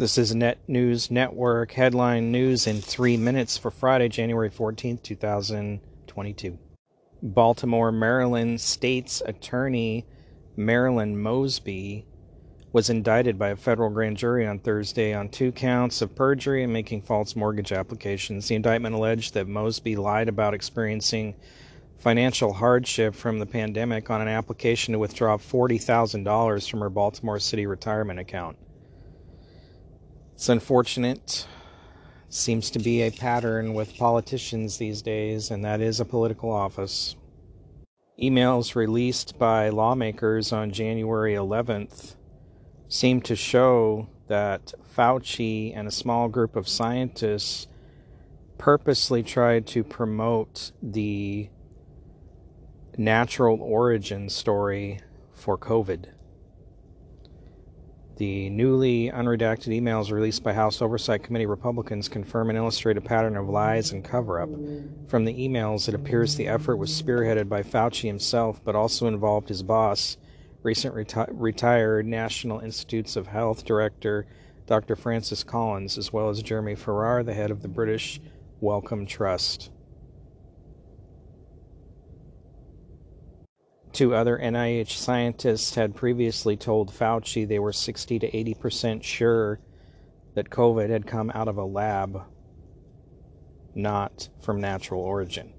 This is Net News Network headline news in three minutes for Friday, January 14th, 2022. Baltimore, Maryland State's Attorney Marilyn Mosby was indicted by a federal grand jury on Thursday on two counts of perjury and making false mortgage applications. The indictment alleged that Mosby lied about experiencing financial hardship from the pandemic on an application to withdraw $40,000 from her Baltimore City retirement account. It's unfortunate. Seems to be a pattern with politicians these days, and that is a political office. Emails released by lawmakers on January 11th seem to show that Fauci and a small group of scientists purposely tried to promote the natural origin story for COVID. The newly unredacted emails released by House Oversight Committee Republicans confirm and illustrate a pattern of lies and cover up. From the emails, it appears the effort was spearheaded by Fauci himself, but also involved his boss, recent reti- retired National Institutes of Health Director Dr. Francis Collins, as well as Jeremy Farrar, the head of the British Wellcome Trust. Two other NIH scientists had previously told Fauci they were 60 to 80 percent sure that COVID had come out of a lab, not from natural origin.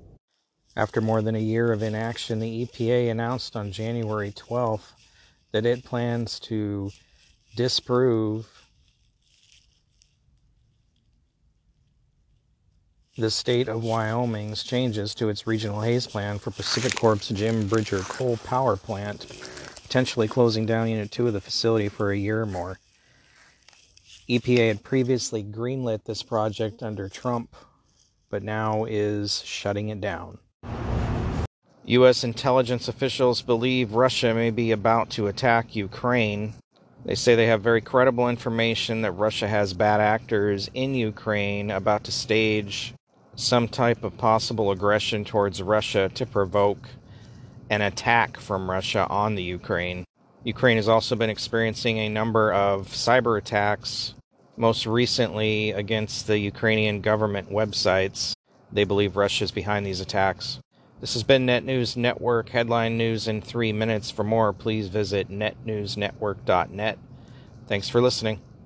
After more than a year of inaction, the EPA announced on January 12th that it plans to disprove the state of Wyoming's changes to its regional haze plan for PacifiCorp's Jim Bridger coal power plant, potentially closing down Unit 2 of the facility for a year or more. EPA had previously greenlit this project under Trump, but now is shutting it down. U.S. intelligence officials believe Russia may be about to attack Ukraine. They say they have very credible information that Russia has bad actors in Ukraine about to stage some type of possible aggression towards Russia to provoke an attack from Russia on the Ukraine. Ukraine has also been experiencing a number of cyber attacks, most recently against the Ukrainian government websites. They believe Russia is behind these attacks. This has been Net News Network headline news in three minutes. For more, please visit netnewsnetwork.net. Thanks for listening.